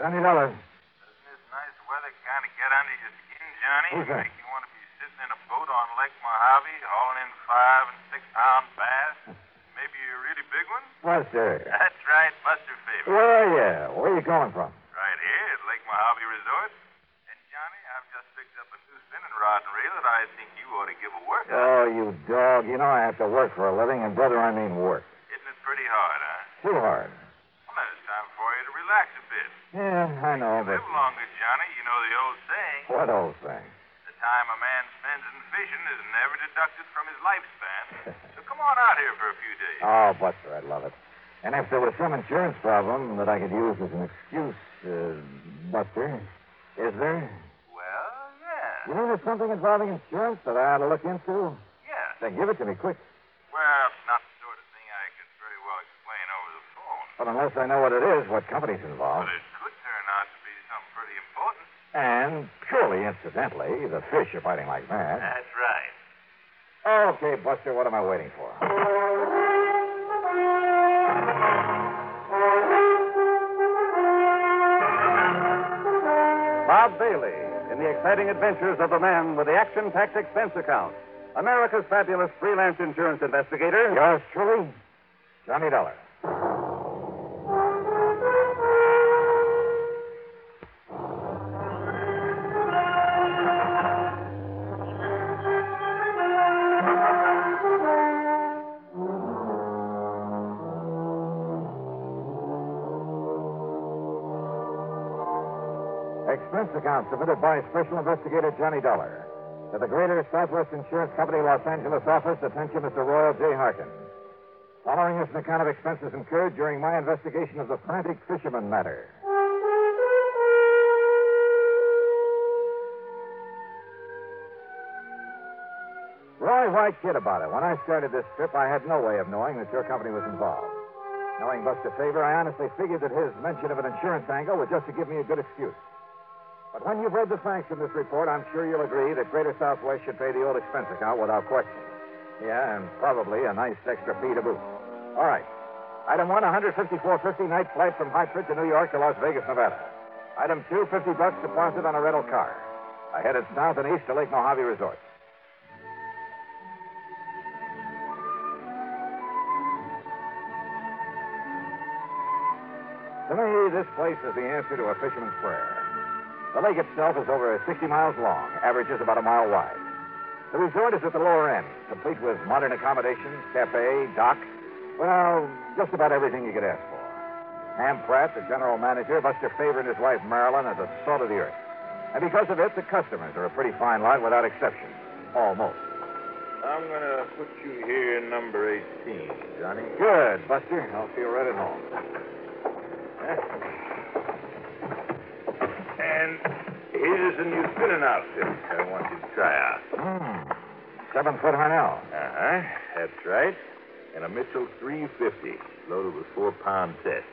Johnny Dollar. Doesn't this nice weather kind of get under your skin, Johnny? Who's that? Make you want to be sitting in a boat on Lake Mojave, hauling in five and six pound bass? Maybe a really big one? Buster. That's right, Buster. Where are you? Where are you calling from? Right here at Lake Mojave Resort. And, Johnny, I've just picked up a new spinning rod and reel that I think you ought to give a workout. Oh, you dog. You know I have to work for a living, and brother, I mean work. Isn't it pretty hard, huh? Too hard. Well, then it's time for you to relax a bit. Yeah, I know, but Live longer, Johnny. You know the old saying. what old saying? The time a man spends in fishing is never deducted from his lifespan. so come on out here for a few days. Oh, Buster, I'd love it. And if there was some insurance problem that I could use as an excuse, uh, Buster, is there? Well, yeah. You mean there's something involving insurance that I ought to look into? Yeah. Then give it to me quick. Well, it's not the sort of thing I could very well explain over the phone. But unless I know what it is, what company's But involved, it could turn out to be something pretty important. And purely incidentally, the fish are biting like mad. That's right. Okay, Buster, what am I waiting for? Bob Bailey in the exciting adventures of the man with the action packed expense account. America's fabulous freelance insurance investigator. Yours truly, Johnny Dollar. Account submitted by Special Investigator Johnny Dollar. To the Greater Southwest Insurance Company, Los Angeles office, attention Mr. Royal J. Harkin. Following is an account of expenses incurred during my investigation of the frantic fisherman matter. Roy, why kid about it? When I started this trip, I had no way of knowing that your company was involved. Knowing Buster Faber, I honestly figured that his mention of an insurance angle was just to give me a good excuse. But when you've read the facts in this report, I'm sure you'll agree that Greater Southwest should pay the old expense account without question. Yeah, and probably a nice extra fee to boot. All right. Item one, 154.50 night flight from Hartford to New York to Las Vegas, Nevada. Item two, 50 bucks deposit on a rental car. I headed south and east to Lake Mojave Resort. To me, this place is the answer to a fisherman's prayer. The lake itself is over 60 miles long, averages about a mile wide. The resort is at the lower end, complete with modern accommodations, cafe, dock. Well, just about everything you could ask for. Ham Pratt, the general manager, Buster Faber and his wife Marilyn are the salt of the earth. And because of it, the customers are a pretty fine lot without exception. Almost. I'm going to put you here in number 18, Johnny. Good, Buster. I'll feel right at home. And here's a new spinning outfit I want you to try out. Hmm. Seven foot Harnell. Uh-huh. That's right. And a Mitchell 350, loaded with four pound test.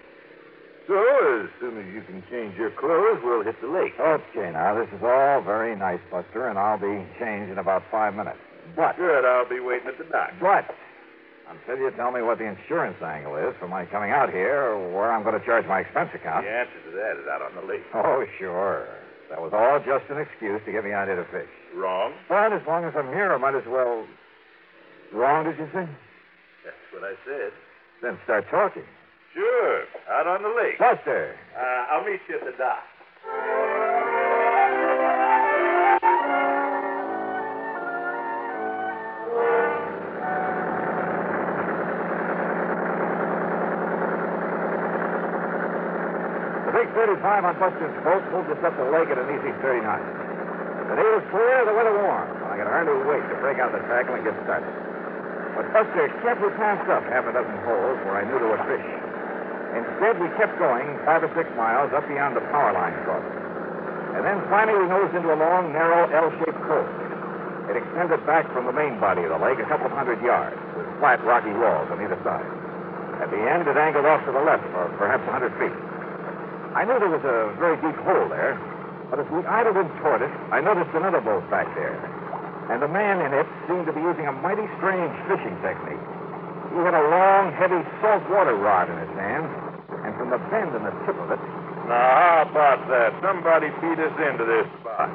So, as soon as you can change your clothes, we'll hit the lake. Okay, now, this is all very nice, Buster, and I'll be changed in about five minutes. But, Good, I'll be waiting at the dock. but, until you tell me what the insurance angle is for my coming out here, or where I'm going to charge my expense account. The answer to that is out on the lake. Oh, sure. That was all just an excuse to get me out here to fish. Wrong? But as long as I'm here, I might as well. Wrong, did you say? That's what I said. Then start talking. Sure, out on the lake. Buster! Uh, I'll meet you at the dock. Big 35 on Buster's boat moved us up the lake at an easy 30 knots. The day was clear, the weather warm, I could hardly wait to break out the tackle and get started. But Buster carefully passed up half a dozen holes where I knew there were fish. Instead, we kept going five or six miles up beyond the power line crossing. And then finally we nosed into a long, narrow, L-shaped cove. It extended back from the main body of the lake a couple of hundred yards, with flat, rocky walls on either side. At the end, it angled off to the left for perhaps a hundred feet. I knew there was a very deep hole there, but as we idled in toward it, I noticed another boat back there. And the man in it seemed to be using a mighty strange fishing technique. He had a long, heavy saltwater rod in his hand, and from the bend in the tip of it, Now, how about that? Somebody beat us into this spot.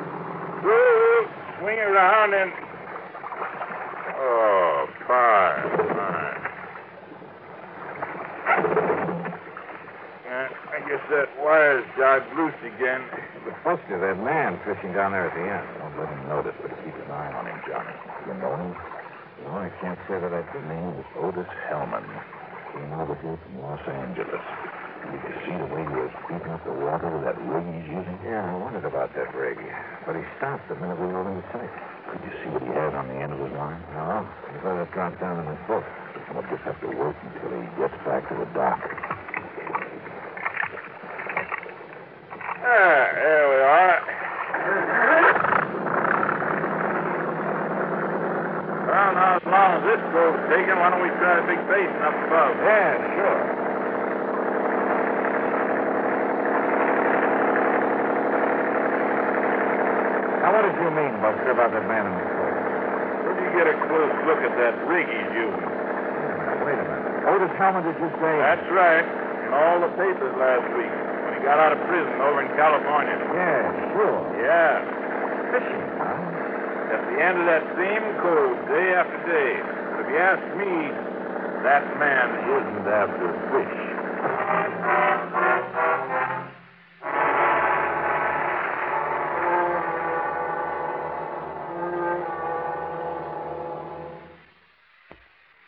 Woo! Swing around and. Oh, fine, fine. Uh, I guess that wire's jived loose again. But Buster, that man fishing down there at the end. Don't let him notice, but keep an eye on him, Johnny. You know him? No, I can't say that I do. His name is Otis Hellman. Came over here from Los Angeles. Did you see the way he was beating up the water with that rig he's using? Yeah, I wondered about that rig. But he stopped the minute we were in sight. Could you see what he had on the end of his line? No, he let it drop down in his boat. We'll just have to wait until he gets back to the dock. Ah, there we are. Well, now, as long as this boat's taken, why don't we try a big basin up above? Yeah, sure. Now, what did you mean, Buster, about that man in the boat? Where'd you get a close look at that rig he's using? Wait a minute. Otis Hellman, did you say? That's right. In all the papers last week got out of prison over in California. Yeah, sure. Yeah. Fishing, huh? At the end of that same code, day after day. But if you ask me, that man isn't after fish.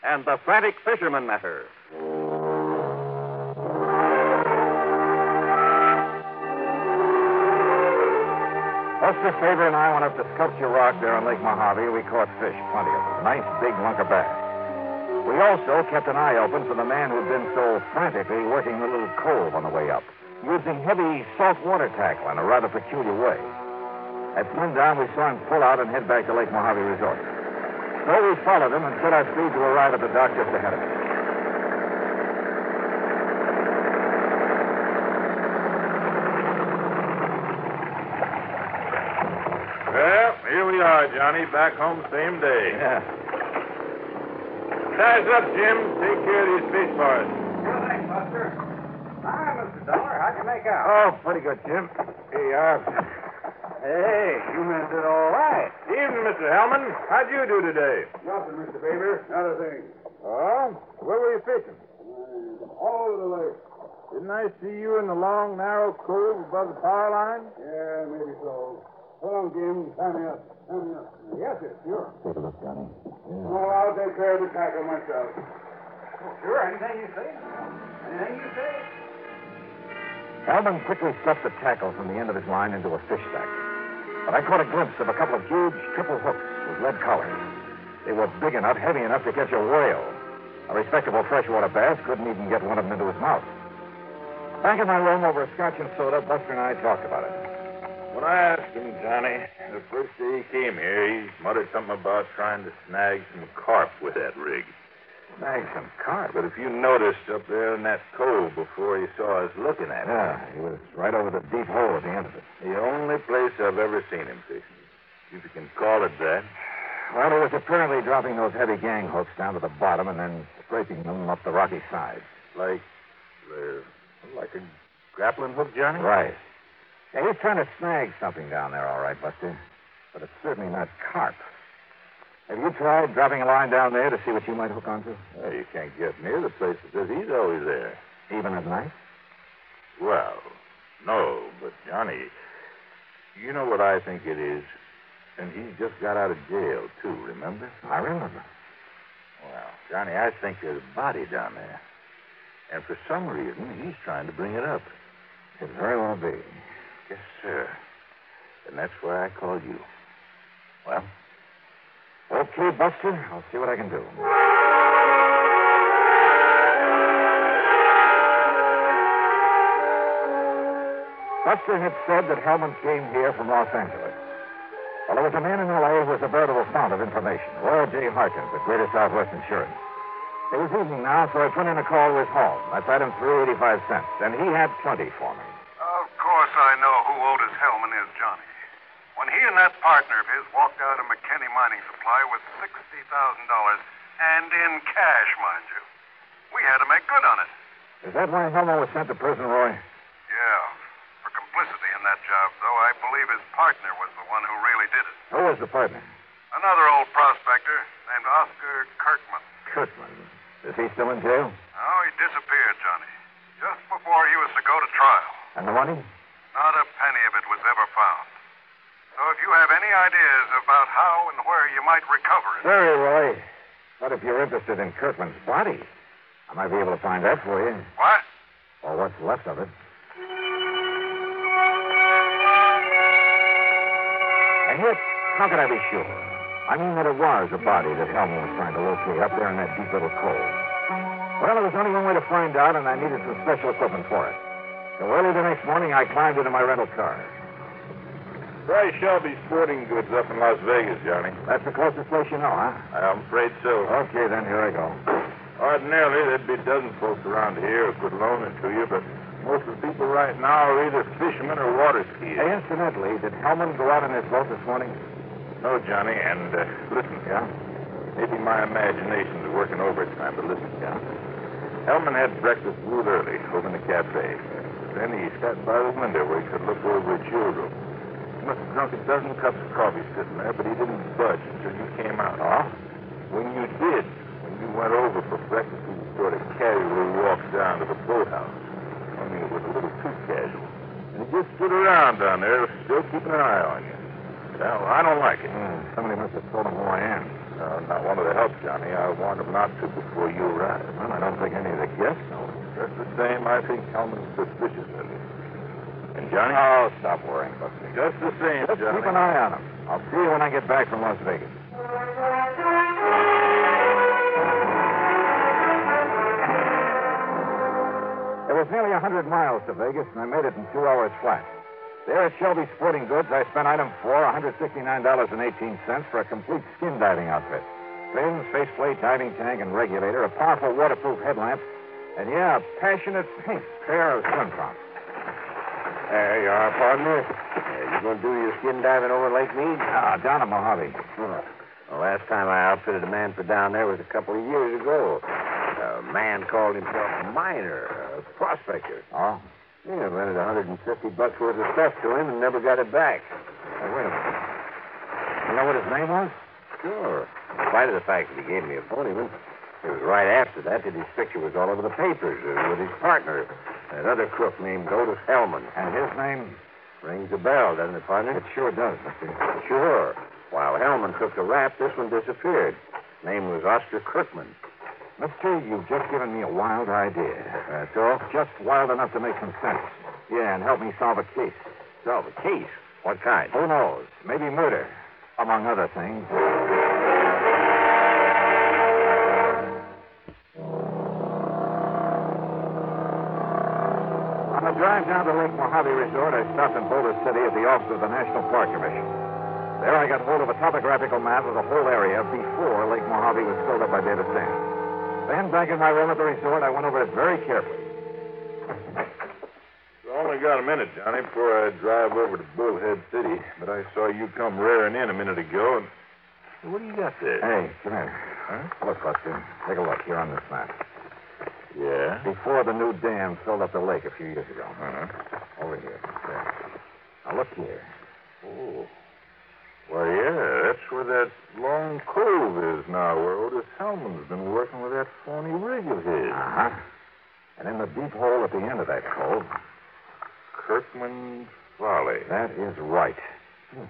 And the frantic fisherman matter. Buster Faber and I went up to Sculpture Rock there on Lake Mojave. We caught fish, plenty of them. Nice big lunker bass. We also kept an eye open for the man who'd been so frantically working the little cove on the way up, using heavy salt water tackle in a rather peculiar way. At sundown, we saw him pull out and head back to Lake Mojave Resort. So we followed him and set our speed to arrive at the dock just ahead of us. Well, here we are, Johnny. Back home same day. Yeah. Size up, Jim. Take care of these fish for us. Sure thing, Buster. Hi, Mr. Dollar. How'd you make out? Oh, pretty good, Jim. Here you are. Hey, you meant it all right. Evening, Mr. Hellman. How'd you do today? Nothing, Mr. Faber. Not a thing. Oh? Where were you fishing? Uh, all over the lake. Didn't I see you in the long, narrow cove above the power line? Yeah, maybe so. Hold on, Jim. Tie me up. Tie me up. Yes, sir. Sure. Take a look, Johnny. Oh, I'll take care of the tackle myself. Oh, sure. Anything you say. Anything you say. Hellman quickly stuffed the tackle from the end of his line into a fish sack. But I caught a glimpse of a couple of huge triple hooks with lead collars. They were big enough, heavy enough to catch a whale. A respectable freshwater bass couldn't even get one of them into his mouth. Back in my room over a scotch and soda, Buster and I talked about it. When I asked him, Johnny, the first day he came here, he muttered something about trying to snag some carp with that rig. Snag some carp. But if you noticed up there in that cove before he saw us looking at it, Yeah, he was right over the deep hole at the end of it. the only place I've ever seen him fishing. If you can call it that. Well, he was apparently dropping those heavy gang hooks down to the bottom and then scraping them up the rocky sides. Like, uh, like a grappling hook, Johnny? Right. Yeah, he's trying to snag something down there, all right, Buster. But it's certainly not carp. Have you tried dropping a line down there to see what you might hook onto? Well, you can't get near the place because he's always there. Even at night? Well, no, but Johnny, you know what I think it is? And he's just got out of jail, too, remember? I remember. Well, Johnny, I think there's a body down there. And for some reason, he's trying to bring it up. Could very well be. Yes, sir. And that's why I called you. Well, okay, Buster. I'll see what I can do. Buster had said that Hellman came here from Los Angeles. Well, there was a man in L.A. who was a veritable fount of information. Royal J. Harkins at Greater Southwest Insurance. It was evening now, so I put in a call his home. I paid him through 85 cents, and he had plenty for me. Of course I know Otis Hellman is, Johnny. When he and that partner of his walked out of McKinney Mining Supply with $60,000, and in cash, mind you, we had to make good on it. Is that why Hellman was sent to prison, Roy? Yeah, For complicity in that job, though I believe his partner was the one who really did it. Who was the partner? Another old prospector named Oscar Kirkman. Kirkman. Is he still in jail? Oh, he disappeared, Johnny. Just before he was to go to trial. And the money? Not a penny of it was ever found. So if you have any ideas about how and where you might recover it. Very Roy. But if you're interested in Kirkman's body, I might be able to find that for you. What? Or what's left of it. And yet, how could I be sure? I mean that it was a body that Hellman was trying to locate up there in that deep little cove. Well, there was only one way to find out, and I needed some special equipment for it. So early the next morning, I climbed into my rental car. Try Shelby Sporting Goods up in Las Vegas, Johnny. That's the closest place you know, huh? I'm afraid so. Okay, then, here I go. Ordinarily, there'd be dozens folks around here who could loan it to you, but most of the people right now are either fishermen or water skiers. Hey, incidentally, did Hellman go out in his boat this morning? No, Johnny, and uh, listen, Yeah? maybe my imagination is working overtime, but listen, John. Hellman had breakfast real early over in the cafe. Then he sat by the window where he could look over at your room. He must have drunk a dozen cups of coffee sitting there, but he didn't budge until you came out. Oh? When you did, when you went over for breakfast, he sort of casually walked down to the boathouse. I mean, it was a little too casual. And he just stood around down there, still keeping an eye on you. Well, I don't like it. Hmm, somebody must have told him who I am. Uh, not one of the help, Johnny. I warned him not to before you arrived. Well, I don't think any of the guests know. Just the same, I think Hellman's suspicious of you. And Johnny? Oh, stop worrying, Buster. Just the same, Just Johnny. keep an eye on him. I'll see you when I get back from Las Vegas. It was nearly a 100 miles to Vegas, and I made it in two hours flat. There at Shelby Sporting Goods, I spent item four, $169.18 for a complete skin diving outfit. Fins, faceplate, diving tank, and regulator, a powerful waterproof headlamp, and yeah, a passionate pink pair of swim trunks. There you are, partner. Uh, you going to do your skin diving over Lake Mead? Ah, down at Mojave. Oh. The last time I outfitted a man for down there was a couple of years ago. A man called himself a miner, a prospector. Oh? Yeah, I rented 150 bucks worth of stuff to him and never got it back. Hey, wait a minute. You know what his name was? Sure. In spite of the fact that he gave me a phony one, it was right after that that his picture was all over the papers uh, with his partner, that other crook named Otis Hellman. And his name? Rings a bell, doesn't it, partner? It sure does, Mister. Sure. While Hellman took the rap, this one disappeared. Name was Oscar Kirkman. Mister, you've just given me a wild idea. That's all? Just wild enough to make some sense. Yeah, and help me solve a case. Solve a case? What kind? Who knows? Maybe murder, among other things. On the drive down to Lake Mojave Resort, I stopped in Boulder City at the office of the National Park Commission. There I got hold of a topographical map of the whole area before Lake Mojave was filled up by Davis Dam. Then, back in my room at the resort, I went over it very carefully. I only got a minute, Johnny, before I drive over to Bullhead City. But I saw you come rearing in a minute ago, and what do you got there? Hey, come here. Huh? Look, Buster. Take a look here on this map. Yeah. Before the new dam filled up the lake a few years ago. Uh-huh. Over here. There. Now look here. Oh. Why, yeah, that's where that long cove is now, where Otis Hellman's been working with that phony rig of his. Uh huh. And in the deep hole at the end of that cove, Kirkman's Folly. that is right.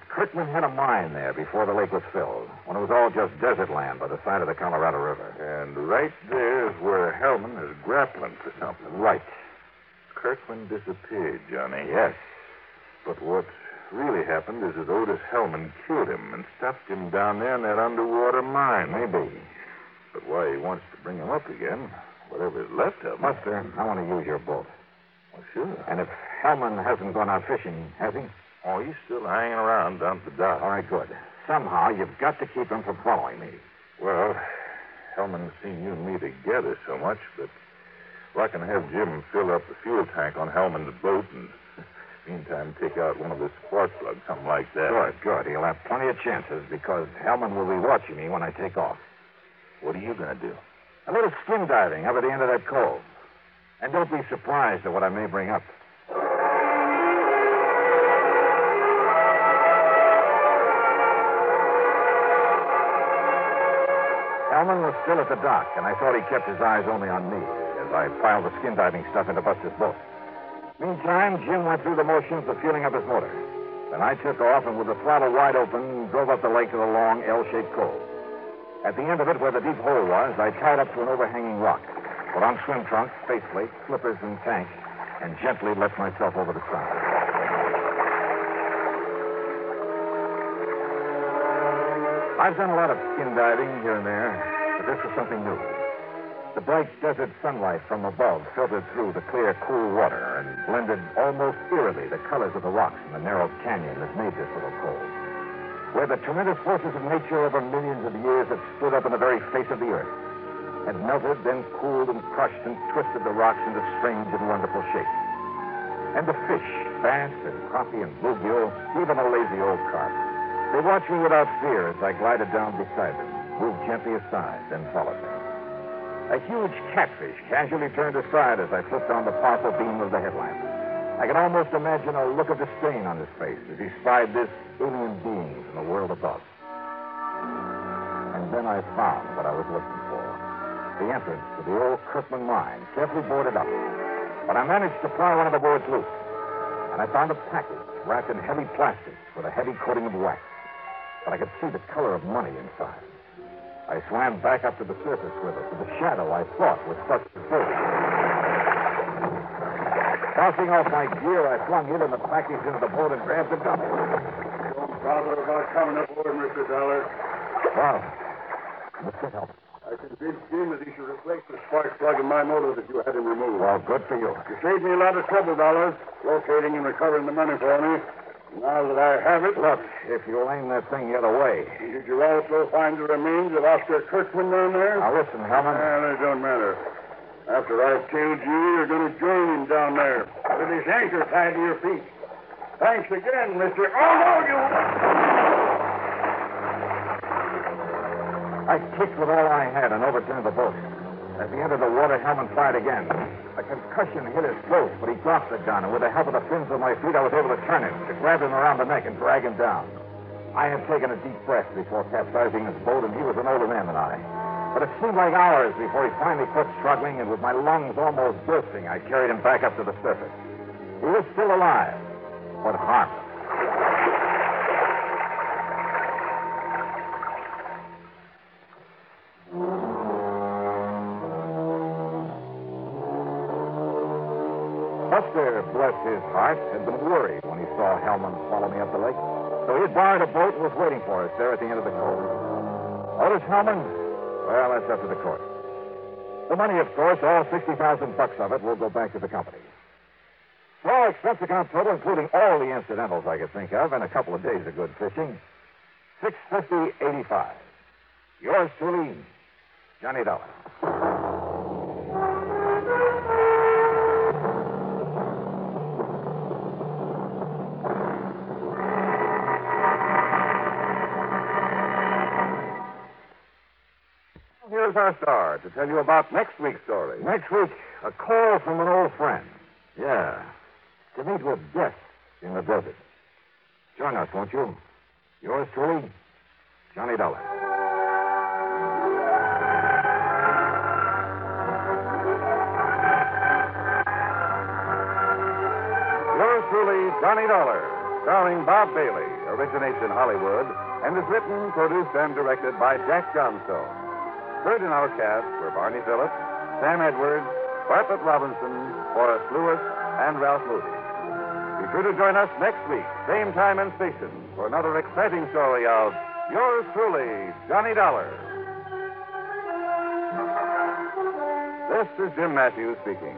Kirkman had a mine there before the lake was filled, when it was all just desert land by the side of the Colorado River. And right there is where Hellman is grappling for something. Right. Kirkman disappeared, Johnny. Yes. But what really happened is that Otis Hellman killed him and stuffed him down there in that underwater mine. Maybe. But why he wants to bring him up again, whatever is left of him. Buster, I want to use your boat. Well, sure. And if Hellman hasn't gone out fishing, has he? Oh, he's still hanging around down at the dock. All right, good. Somehow you've got to keep him from following me. Well, Hellman's seen you and me together so much, but well, I can have Jim fill up the fuel tank on Hellman's boat and Meantime, take out one of the spark plugs, something like that. Good, good. He'll have plenty of chances because Hellman will be watching me when I take off. What are you going to do? A little skin diving over the end of that cove. And don't be surprised at what I may bring up. Hellman was still at the dock, and I thought he kept his eyes only on me as I piled the skin diving stuff into Buster's boat. Meantime, Jim went through the motions of fueling up his motor. Then I took off and, with the throttle wide open, drove up the lake to the long L-shaped cove. At the end of it, where the deep hole was, I tied up to an overhanging rock, put on swim trunks, faceplate, slippers, and tank, and gently let myself over the side. I've done a lot of skin diving here and there, but this was something new. The bright desert sunlight from above filtered through the clear, cool water and blended almost eerily the colors of the rocks in the narrow canyon that made this little cove. Where the tremendous forces of nature over millions of years had stood up in the very face of the earth, had melted, then cooled and crushed and twisted the rocks into strange and wonderful shapes. And the fish, bass and crappie and bluegill, even a lazy old carp, they watched me without fear as I glided down beside them, moved gently aside, then followed me. A huge catfish casually turned aside as I flipped on the powerful beam of the headlamp. I could almost imagine a look of disdain on his face as he spied this alien being from the world above. And then I found what I was looking for. The entrance to the old Kirkman mine, carefully boarded up. But I managed to pry one of the boards loose. And I found a package wrapped in heavy plastic with a heavy coating of wax. But I could see the color of money inside. I swam back up to the surface with it, to the shadow I thought was Buster's boat. Tossing off my gear, I flung it and the package into the boat and grabbed the gun. Don't bother about coming aboard, Mr. Dollar. Wow. Mr. Help. I convinced Jim that he should replace the spark plug in my motor that you had him removed. Well, good for you. You saved me a lot of trouble, Dollars, locating and recovering the money for me. Now that I have it, Look, if you'll aim that thing the other way. did you also find the remains of Oscar Kirkman down there? Now, listen, Hellman. Well, it don't matter. After I've killed you, you're going to join him down there with his anchor tied to your feet. Thanks again, Mr. Oh, no, you. I kicked with all I had and overturned the boat. As he entered the water, Hellman fired again. A concussion hit his throat, but he dropped the gun, and with the help of the fins on my feet, I was able to turn him, to grab him around the neck and drag him down. I had taken a deep breath before capsizing his boat, and he was an older man than I. But it seemed like hours before he finally quit struggling, and with my lungs almost bursting, I carried him back up to the surface. He was still alive, but harmless. Bless his heart, had been worried when he saw Hellman follow me up the lake. So he had borrowed a boat and was waiting for us there at the end of the cove. Otis Hellman? Well, that's up to the court. The money, of course, all 60000 bucks of it will go back to the company. Well, expense account total, including all the incidentals I could think of, and a couple of days of good fishing, six fifty eighty-five. Yours truly, Johnny Dollar. Our star to tell you about next week's story. Next week, a call from an old friend. Yeah. To meet with death in the desert. Join us, won't you? Yours truly, Johnny Dollar. Yours truly, Johnny Dollar, starring Bob Bailey, originates in Hollywood and is written, produced, and directed by Jack Johnstone. Heard in our cast were Barney Phillips, Sam Edwards, Bartlett Robinson, Forrest Lewis, and Ralph Moody. Be sure to join us next week, same time and station, for another exciting story of yours truly, Johnny Dollar. This is Jim Matthews speaking.